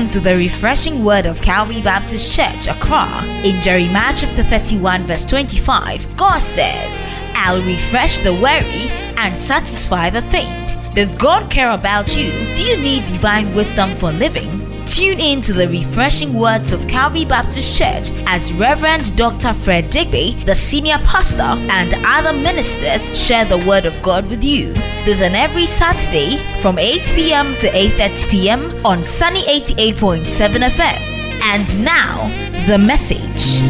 Welcome to the refreshing word of Calvary Baptist Church, Accra. In Jeremiah chapter 31, verse 25, God says, I'll refresh the weary and satisfy the faint. Does God care about you? Do you need divine wisdom for living? Tune in to the refreshing words of Calvary Baptist Church as Reverend Dr. Fred Deegbe, the senior pastor, and other ministers share the word of God with you. This is every Saturday from 8 p.m. to 8:30 p.m. on Sunny 88.7 FM. And now, the message.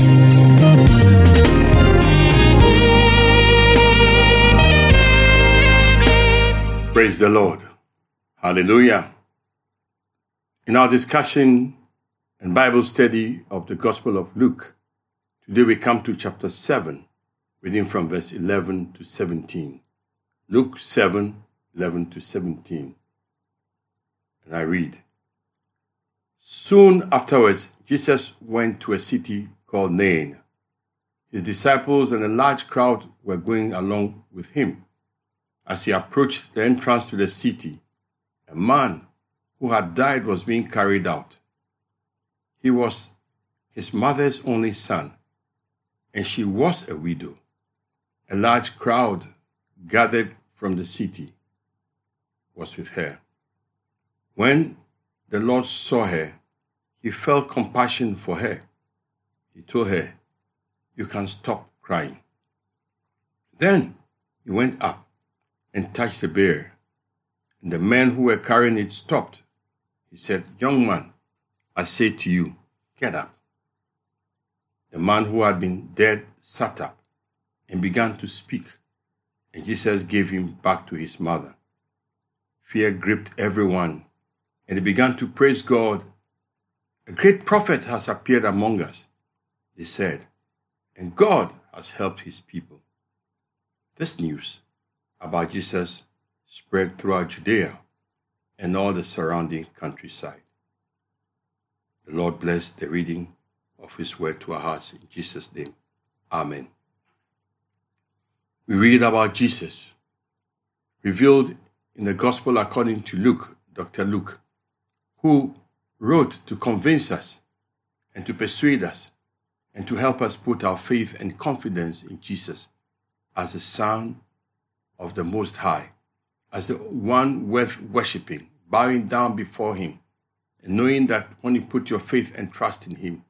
Praise the Lord. Hallelujah. In our discussion and Bible study of the Gospel of Luke, today we come to chapter 7, reading from verse 11 to 17. Luke 7, 11 to 17. And I read Soon afterwards, Jesus went to a city called Nain. His disciples and a large crowd were going along with him. As he approached the entrance to the city, a man who had died was being carried out. He was his mother's only son, and she was a widow. A large crowd gathered from the city was with her. When the Lord saw her, he felt compassion for her. He told her, You can stop crying. Then he went up and touched the bier, and the men who were carrying it stopped. He said, Young man, I say to you, get up. The man who had been dead sat up and began to speak, and Jesus gave him back to his mother. Fear gripped everyone, and they began to praise God. A great prophet has appeared among us, they said, and God has helped his people. This news about Jesus spread throughout Judea and all the surrounding countryside. The Lord bless the reading of His word to our hearts in Jesus' name. Amen. We read about Jesus, revealed in the Gospel according to Luke, Dr. Luke, who wrote to convince us and to persuade us and to help us put our faith and confidence in Jesus as the Son of the Most High, as the one worth worshipping, bowing down before Him, and knowing that when you put your faith and trust in Him,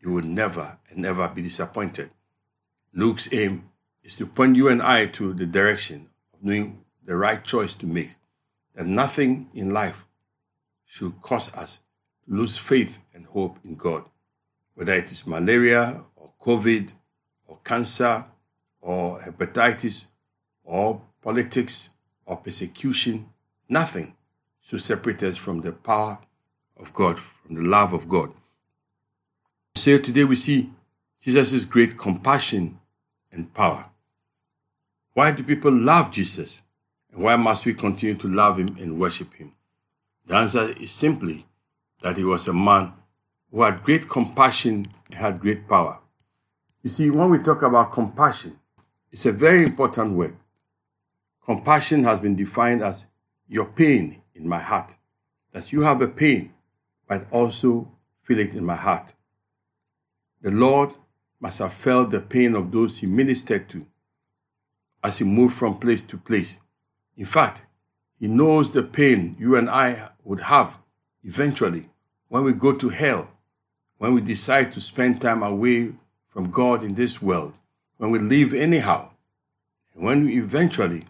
you will never and never be disappointed. Luke's aim is to point you and I to the direction of knowing the right choice to make, that nothing in life should cause us to lose faith and hope in God, whether it is malaria or COVID or cancer or hepatitis or politics or persecution, nothing should separate us from the power of God, from the love of God. So today we see Jesus' great compassion and power. Why do people love Jesus? And why must we continue to love him and worship him? The answer is simply that he was a man who had great compassion and had great power. You see, when we talk about compassion, it's a very important word. Compassion has been defined as your pain in my heart. That you have a pain, but also feel it in my heart. The Lord must have felt the pain of those he ministered to as he moved from place to place. In fact, he knows the pain you and I would have eventually when we go to hell, when we decide to spend time away from God in this world, when we live anyhow, and when we eventually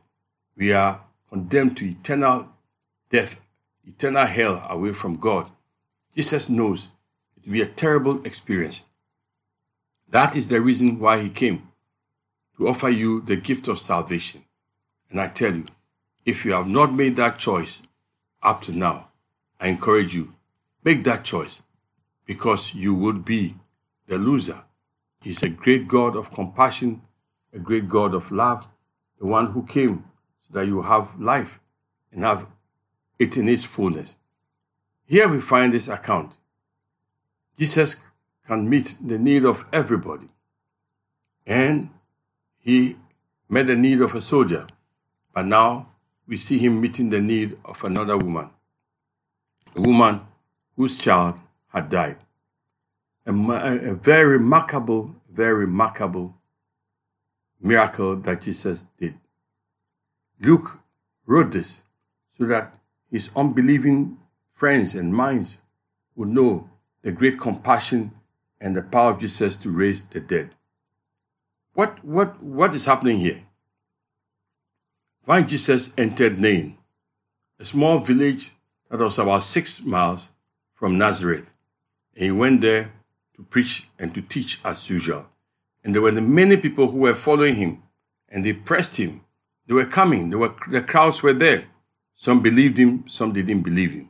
we are condemned to eternal death, eternal hell away from God. Jesus knows it will be a terrible experience. That is the reason why he came to offer you the gift of salvation. And I tell you, if you have not made that choice up to now, I encourage you, make that choice because you would be the loser. He's a great God of compassion, a great God of love, the one who came so that you have life and have it in its fullness. Here we find this account. Jesus can meet the need of everybody. And he met the need of a soldier. But now we see him meeting the need of another woman. A woman whose child had died. A, a very remarkable, very remarkable miracle that Jesus did. Luke wrote this so that his unbelieving friends and minds would know the great compassion and the power of Jesus to raise the dead. What, what, what is happening here? When Jesus entered Nain, a small village that was about six miles from Nazareth, and he went there to preach and to teach as usual. And there were many people who were following him, and they pressed him. They were coming. There were, the crowds were there. Some believed him, some didn't believe him.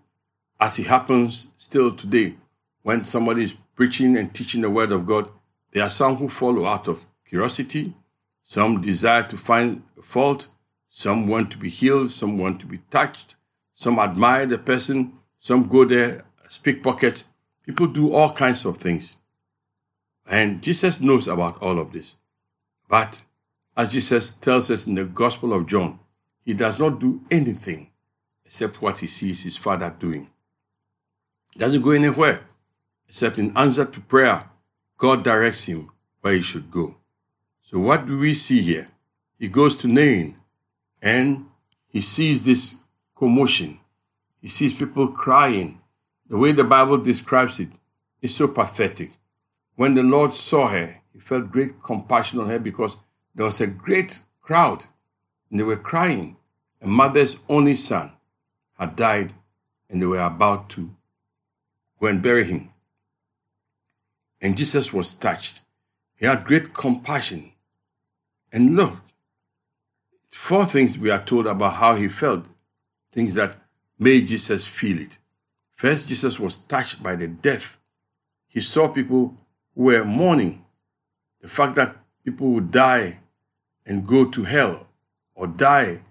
As it happens still today, when somebody is preaching and teaching the word of God, there are some who follow out of curiosity, some desire to find fault, some want to be healed, some want to be touched, some admire the person, some go there, speak pockets. People do all kinds of things. And Jesus knows about all of this. But as Jesus tells us in the Gospel of John, he does not do anything except what he sees his Father doing. He doesn't go anywhere except in answer to prayer. God directs him where he should go. So what do we see here? He goes to Nain and he sees this commotion. He sees people crying. The way the Bible describes it is so pathetic. When the Lord saw her, he felt great compassion on her because there was a great crowd and they were crying. A mother's only son had died and they were about to go and bury him. And Jesus was touched. He had great compassion. And look, four things we are told about how he felt, things that made Jesus feel it. First, Jesus was touched by the death. He saw people who were mourning. The fact that people would die and go to hell or die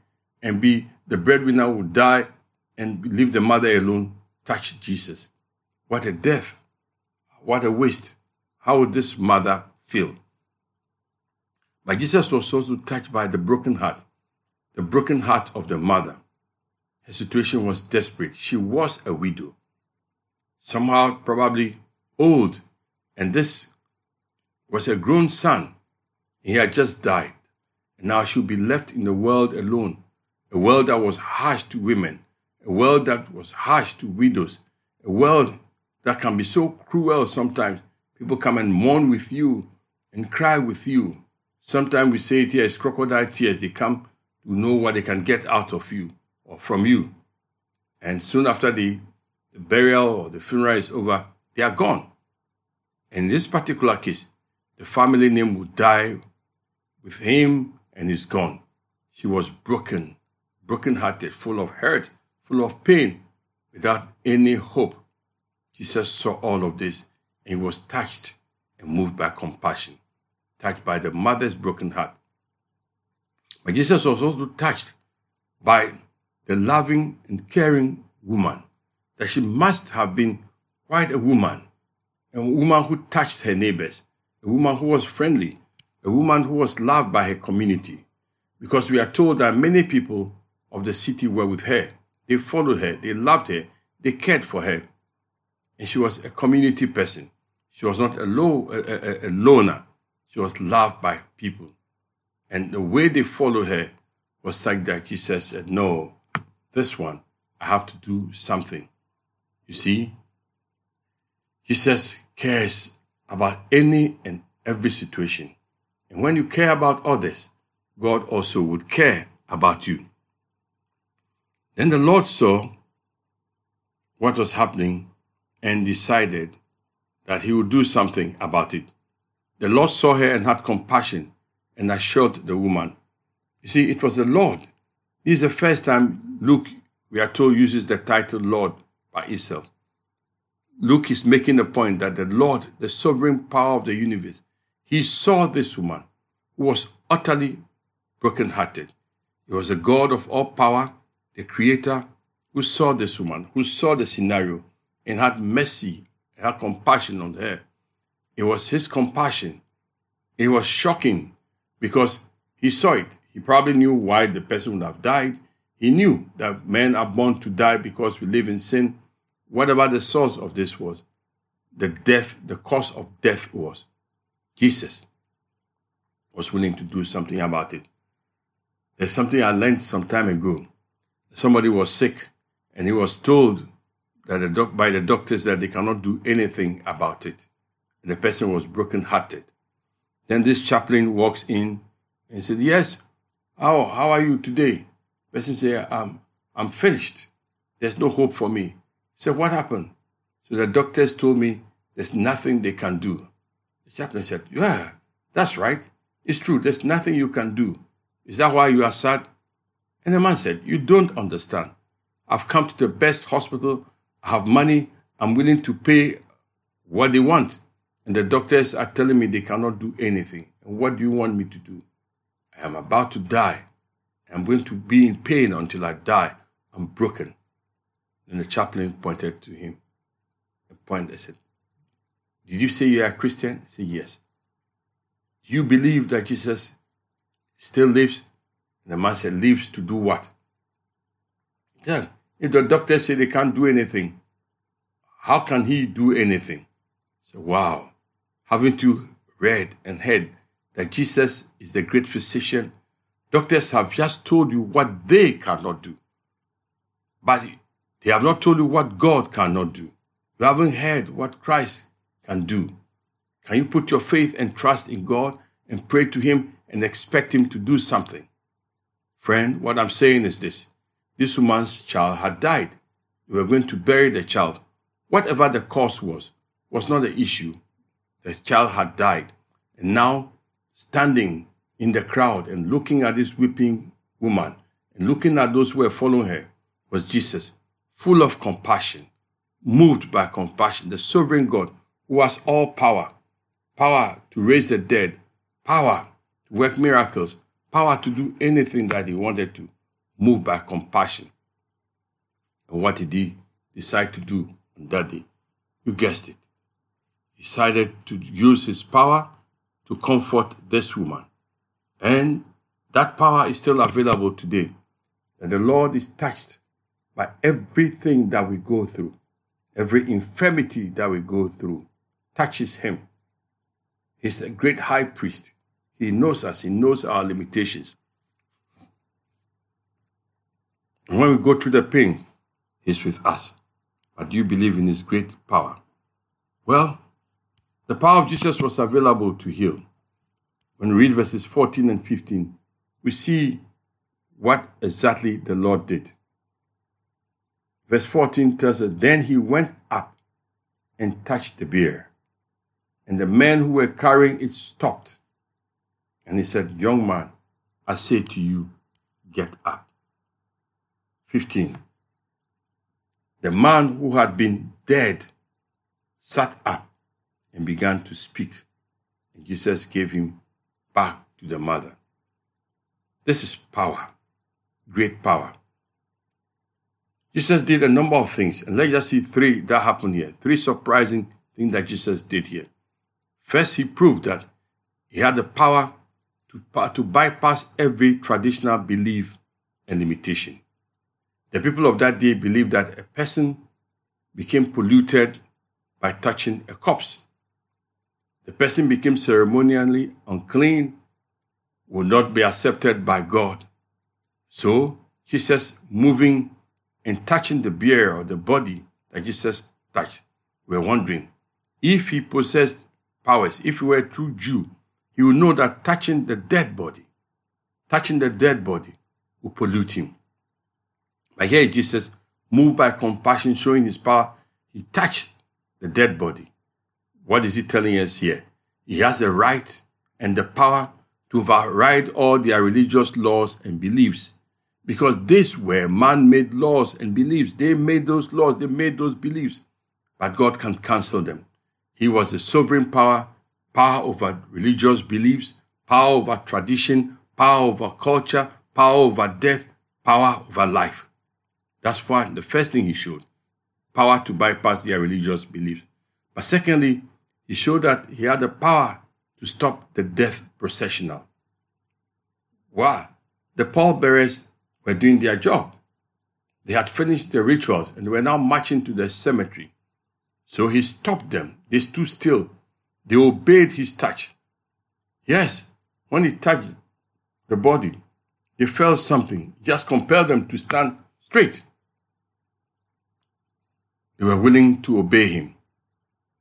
and be the breadwinner would die and leave the mother alone touched Jesus. What a death. What a waste. How would this mother feel? But Jesus was also touched by the broken heart, the broken heart of the mother. Her situation was desperate. She was a widow, somehow probably old, and this was a grown son. He had just died, and now she would be left in the world alone, a world that was harsh to women, a world that was harsh to widows, a world that can be so cruel sometimes. People come and mourn with you and cry with you. Sometimes we say it here as crocodile tears. They come to know what they can get out of you or from you. And soon after the, the burial or the funeral is over, they are gone. In this particular case, the family name would die with him and is gone. She was broken, broken-hearted, full of hurt, full of pain, without any hope. Jesus saw all of this and he was touched and moved by compassion, touched by the mother's broken heart. But Jesus was also touched by the loving and caring woman, that she must have been quite a woman, a woman who touched her neighbors, a woman who was friendly, a woman who was loved by her community. Because we are told that many people of the city were with her. They followed her, they loved her, they cared for her. And she was a community person. She was not a, low, a, a, a loner. She was loved by people. And the way they followed her was like that Jesus says, No, this one, I have to do something. You see, he says, cares about any and every situation. And when you care about others, God also would care about you. Then the Lord saw what was happening and decided that he would do something about it. The Lord saw her and had compassion and assured the woman. You see, it was the Lord. This is the first time Luke, we are told, uses the title Lord by itself. Luke is making the point that the Lord, the sovereign power of the universe, he saw this woman who was utterly broken-hearted. He was a God of all power, the creator, who saw this woman, who saw the scenario and had mercy, had compassion on her. It was his compassion. It was shocking because he saw it. He probably knew why the person would have died. He knew that men are born to die because we live in sin whatever the source of this was, the death, the cause of death was, Jesus was willing to do something about it. There's something I learned some time ago. Somebody was sick and he was told that the doc- by the doctors that they cannot do anything about it. And the person was broken-hearted. Then this chaplain walks in and said, Yes, how, how are you today? The person said, I'm, I'm finished. There's no hope for me. He said, What happened? So the doctors told me there's nothing they can do. The chaplain said, Yeah, that's right. It's true. There's nothing you can do. Is that why you are sad? And the man said, You don't understand. I've come to the best hospital. I have money. I'm willing to pay what they want. And the doctors are telling me they cannot do anything. And what do you want me to do? I am about to die. I'm going to be in pain until I die. I'm broken. Then the chaplain pointed to him. The point I said, Did you say you're a Christian? He said, Yes. Do you believe that Jesus still lives? And the man said, Lives to do what? Yeah. If the doctors say they can't do anything, how can he do anything? So, wow. Haven't you read and heard that Jesus is the great physician? Doctors have just told you what they cannot do. But they have not told you what God cannot do. You haven't heard what Christ can do. Can you put your faith and trust in God and pray to Him and expect Him to do something? Friend, what I'm saying is this this woman's child had died. They were going to bury the child. Whatever the cause was, was not the issue. The child had died. And now, standing in the crowd and looking at this weeping woman and looking at those who were following her was Jesus, full of compassion, moved by compassion, the sovereign God who has all power power to raise the dead, power to work miracles, power to do anything that he wanted to, moved by compassion. And what did he decide to do on that day? You guessed it. He decided to use his power to comfort this woman. And that power is still available today. And the Lord is touched by everything that we go through, every infirmity that we go through touches him. He's a great high priest. He knows us, he knows our limitations. And when we go through the pain, he's with us. But do you believe in his great power? Well, the power of Jesus was available to heal. When we read verses 14 and 15, we see what exactly the Lord did. Verse 14 tells us, Then he went up and touched the bier, and the men who were carrying it stopped. And he said, Young man, I say to you, get up. 15. The man who had been dead sat up and began to speak. And Jesus gave him back to the mother. This is power, great power. Jesus did a number of things, and let's just see three that happened here. Three surprising things that Jesus did here. First, he proved that he had the power to, to bypass every traditional belief and limitation. The people of that day believed that a person became polluted by touching a corpse. The person became ceremonially unclean, would not be accepted by God. So, Jesus moving and touching the bier or the body that Jesus touched, we're wondering if he possessed powers, if he were a true Jew, he would know that touching the dead body, touching the dead body would pollute him. But here Jesus, moved by compassion, showing his power, he touched the dead body. What is he telling us here? He has the right and the power to override all their religious laws and beliefs because these were man made laws and beliefs. They made those laws, they made those beliefs, but God can cancel them. He was the sovereign power, power over religious beliefs, power over tradition, power over culture, power over death, power over life. That's why the first thing he showed power to bypass their religious beliefs. But secondly, he showed that he had the power to stop the death processional. Why? The pallbearers were doing their job. They had finished their rituals and were now marching to the cemetery. So he stopped them. They stood still. They obeyed his touch. Yes, when he touched the body, they felt something, just compelled them to stand straight. They were willing to obey him.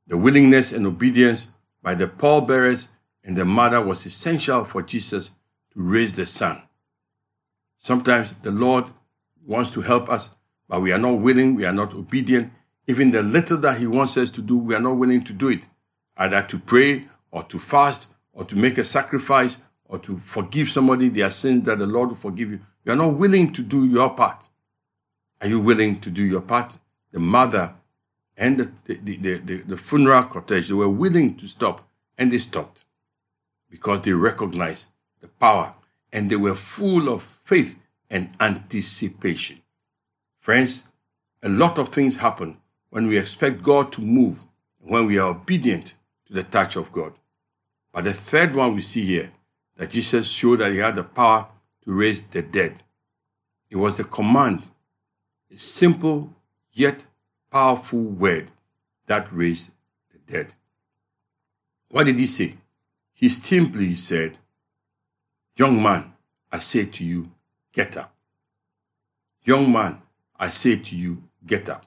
The willingness and obedience by the pallbearers and the mother was essential for Jesus to raise the son. Sometimes the Lord wants to help us, but we are not willing, we are not obedient. Even the little that He wants us to do, we are not willing to do it, either to pray or to fast or to make a sacrifice or to forgive somebody their sins that the Lord will forgive you. You are not willing to do your part. Are you willing to do your part? The mother and the, the, the, the, the funeral cortege, they were willing to stop, and they stopped because they recognized the power and they were full of faith and anticipation. Friends, a lot of things happen when we expect God to move when we are obedient the touch of God. But the third one we see here that Jesus showed that he had the power to raise the dead. It was the command, a simple yet powerful word that raised the dead. What did he say? He simply said, Young man, I say to you, get up. Young man, I say to you, get up.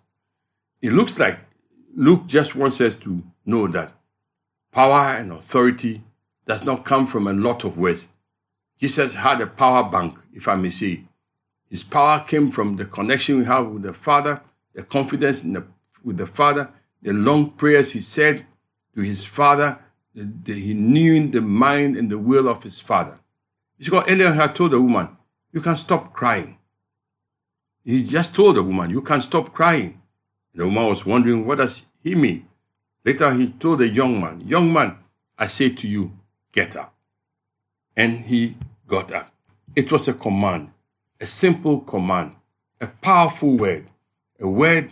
It looks like Luke just wants us to know that power and authority does not come from a lot of words. Jesus had a power bank, if I may say. His power came from the connection we have with the Father, the confidence the, with the Father, the long prayers he said to his Father, the, he knew the mind and the will of his Father. Because Elian had told the woman, You can stop crying. He just told the woman, You can stop crying. The woman was wondering, What does he mean? Later, he told the young man, Young man, I say to you, get up. And he got up. It was a command, a simple command, a powerful word, a word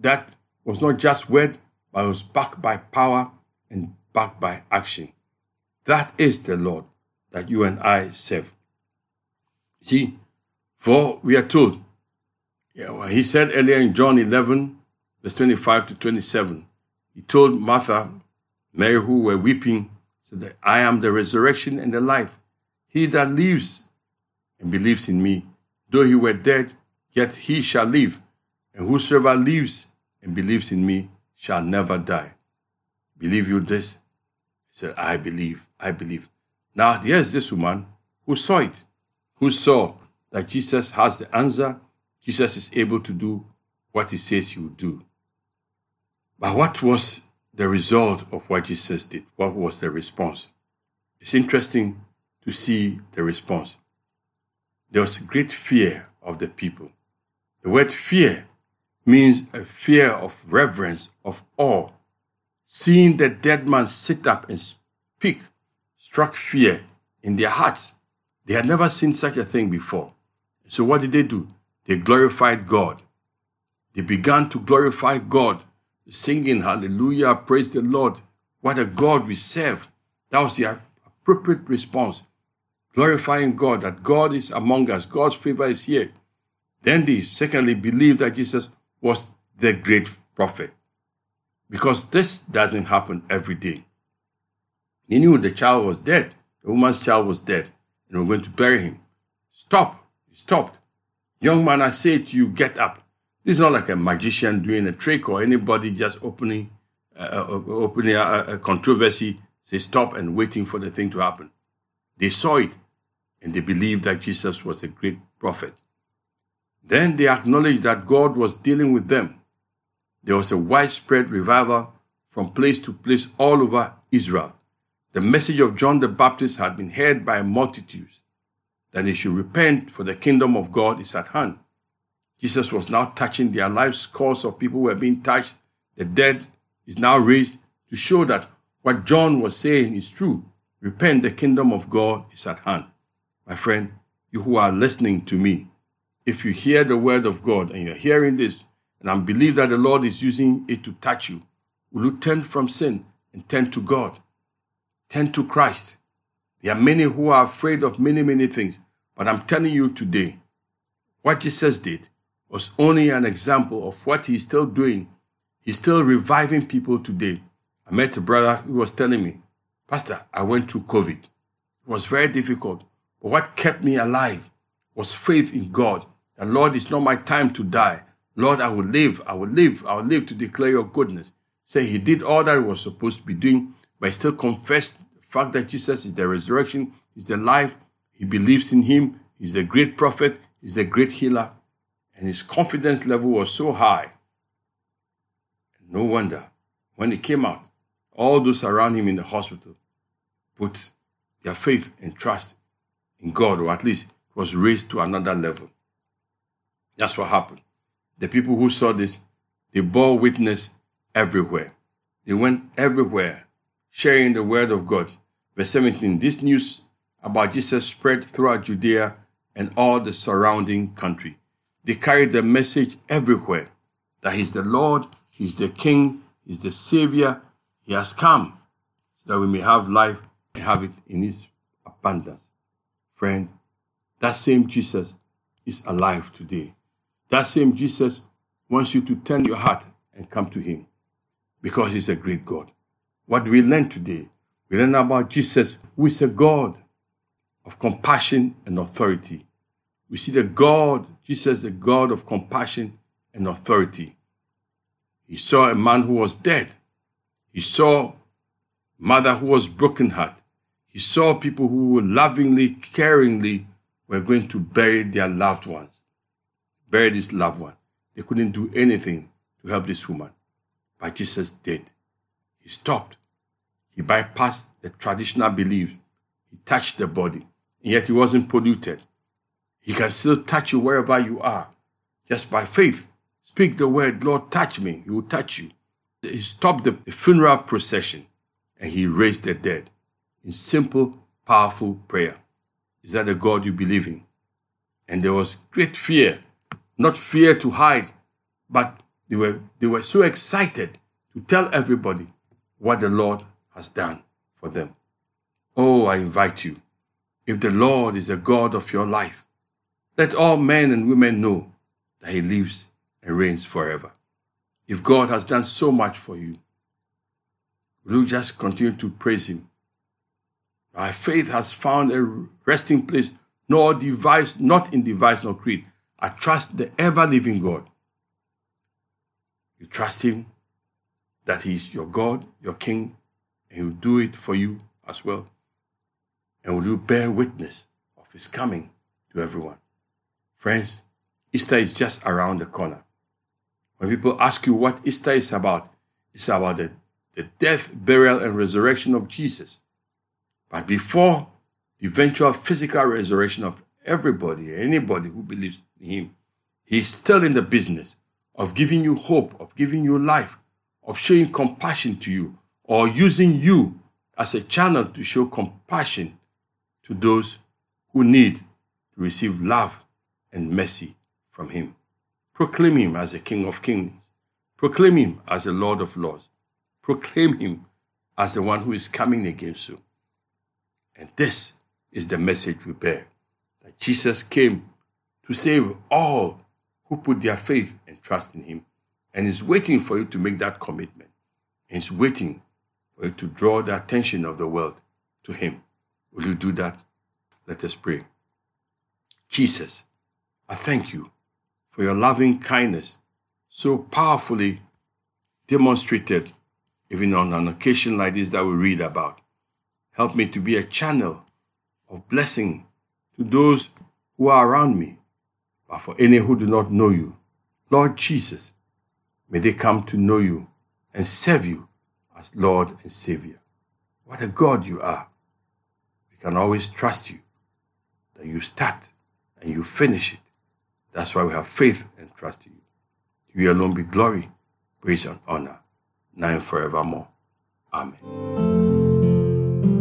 that was not just word, but was backed by power and backed by action. That is the Lord that you and I serve. See, for we are told, yeah, well, he said earlier in John 11, verse 25 to 27, he told Martha, Mary, who were weeping, said that I am the resurrection and the life. He that lives and believes in me, though he were dead, yet he shall live. And whosoever lives and believes in me shall never die. Believe you this? He said, I believe, I believe. Now, here's this woman who saw it, who saw that Jesus has the answer. Jesus is able to do what he says he will do. But what was the result of what Jesus did. What was the response? It's interesting to see the response. There was great fear of the people. The word fear means a fear of reverence, of awe. Seeing the dead man sit up and speak struck fear in their hearts. They had never seen such a thing before. So, what did they do? They glorified God. They began to glorify God singing hallelujah, praise the Lord. What a God we serve. That was the appropriate response. Glorifying God, that God is among us, God's favor is here. Then they secondly believed that Jesus was the great prophet. Because this doesn't happen every day. They knew the child was dead. The woman's child was dead. And we're going to bury him. Stop. He stopped. Young man, I say to you, get up. This is not like a magician doing a trick or anybody just opening uh, uh, opening a, a controversy, say stop and waiting for the thing to happen. They saw it and they believed that Jesus was a great prophet. Then they acknowledged that God was dealing with them. There was a widespread revival from place to place all over Israel. The message of John the Baptist had been heard by multitudes that they should repent, for the kingdom of God is at hand. Jesus was now touching their lives. Scores of people were being touched. The dead is now raised to show that what John was saying is true. Repent, the kingdom of God is at hand. My friend, you who are listening to me, if you hear the word of God and you're hearing this, and I believe that the Lord is using it to touch you, will you turn from sin and turn to God? Turn to Christ. There are many who are afraid of many, many things, but I'm telling you today, what Jesus did was only an example of what he's still doing. He's still reviving people today. I met a brother who was telling me, Pastor, I went through COVID. It was very difficult. But what kept me alive was faith in God. The Lord, it's not my time to die. Lord, I will live. I will live. I will live to declare your goodness. Say he did all that he was supposed to be doing, but he still confessed the fact that Jesus is the resurrection, is the life. He believes in him. He's the great prophet. He's the great healer. And his confidence level was so high. No wonder when he came out, all those around him in the hospital put their faith and trust in God, or at least was raised to another level. That's what happened. The people who saw this, they bore witness everywhere. They went everywhere, sharing the word of God. Verse 17 This news about Jesus spread throughout Judea and all the surrounding country. They carried the message everywhere that He's the Lord, He's the King, He's the Savior. He has come so that we may have life and have it in His abundance. Friend, that same Jesus is alive today. That same Jesus wants you to turn your heart and come to Him because He's a great God. What we learn today? We learn about Jesus, who is a God of compassion and authority. We see the God, Jesus, the God of compassion and authority. He saw a man who was dead. He saw mother who was broken heart. He saw people who lovingly, caringly were going to bury their loved ones Bury this loved one. They couldn't do anything to help this woman. But Jesus did. He stopped. He bypassed the traditional belief. He touched the body, and yet he wasn't polluted. He can still touch you wherever you are, just by faith. Speak the word, Lord, touch me. He will touch you. He stopped the funeral procession and he raised the dead in simple, powerful prayer. Is that the God you believe in? And there was great fear not fear to hide, but they were, they were so excited to tell everybody what the Lord has done for them. Oh, I invite you, if the Lord is the God of your life, let all men and women know that He lives and reigns forever. If God has done so much for you, will you just continue to praise Him? My faith has found a resting place, nor device, not in device nor creed, I trust the ever living God. You trust Him that He is your God, your King, and He will do it for you as well. And will you bear witness of His coming to everyone? Friends, Easter is just around the corner. When people ask you what Easter is about, it's about the, the death, burial, and resurrection of Jesus. But before the eventual physical resurrection of everybody, anybody who believes in Him, He's still in the business of giving you hope, of giving you life, of showing compassion to you, or using you as a channel to show compassion to those who need to receive love and mercy from Him. Proclaim Him as the King of Kings. Proclaim Him as the Lord of Lords. Proclaim Him as the one who is coming against you. And this is the message we bear that Jesus came to save all who put their faith and trust in Him. And is waiting for you to make that commitment. And is waiting for you to draw the attention of the world to Him. Will you do that? Let us pray. Jesus, I thank you for your loving kindness, so powerfully demonstrated even on an occasion like this that we read about. Help me to be a channel of blessing to those who are around me, but for any who do not know you, Lord Jesus, may they come to know you and serve you as Lord and Savior. What a God you are. We can always trust you that you start and you finish it. That's why we have faith and trust in you. To you alone be glory, praise, and honor, now and forevermore. Amen.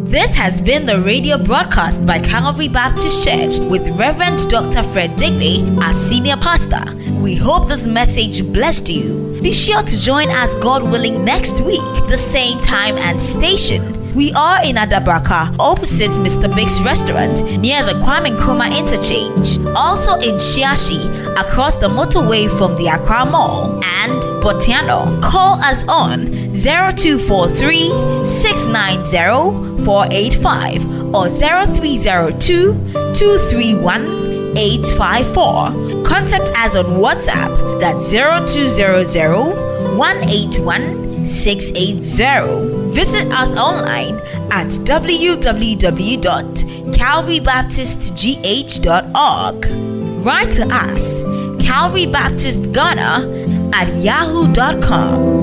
This has been the radio broadcast by Calvary Baptist Church with Reverend Dr. Fred Deegbe as Senior Pastor. We hope this message blessed you. Be sure to join us, God willing, next week, the same time and station We are in Adabraka, opposite Mr. Big's restaurant near the Kwame Nkrumah interchange. Also in Shiashi, across the motorway from the Accra Mall. And Botiano. Call us on 0243 690 485 or 0302 231 854. Contact us on WhatsApp that's 0200 181 680. Visit us online at www.calvarybaptistgh.org. Write to us, Calvary Baptist Ghana at yahoo.com.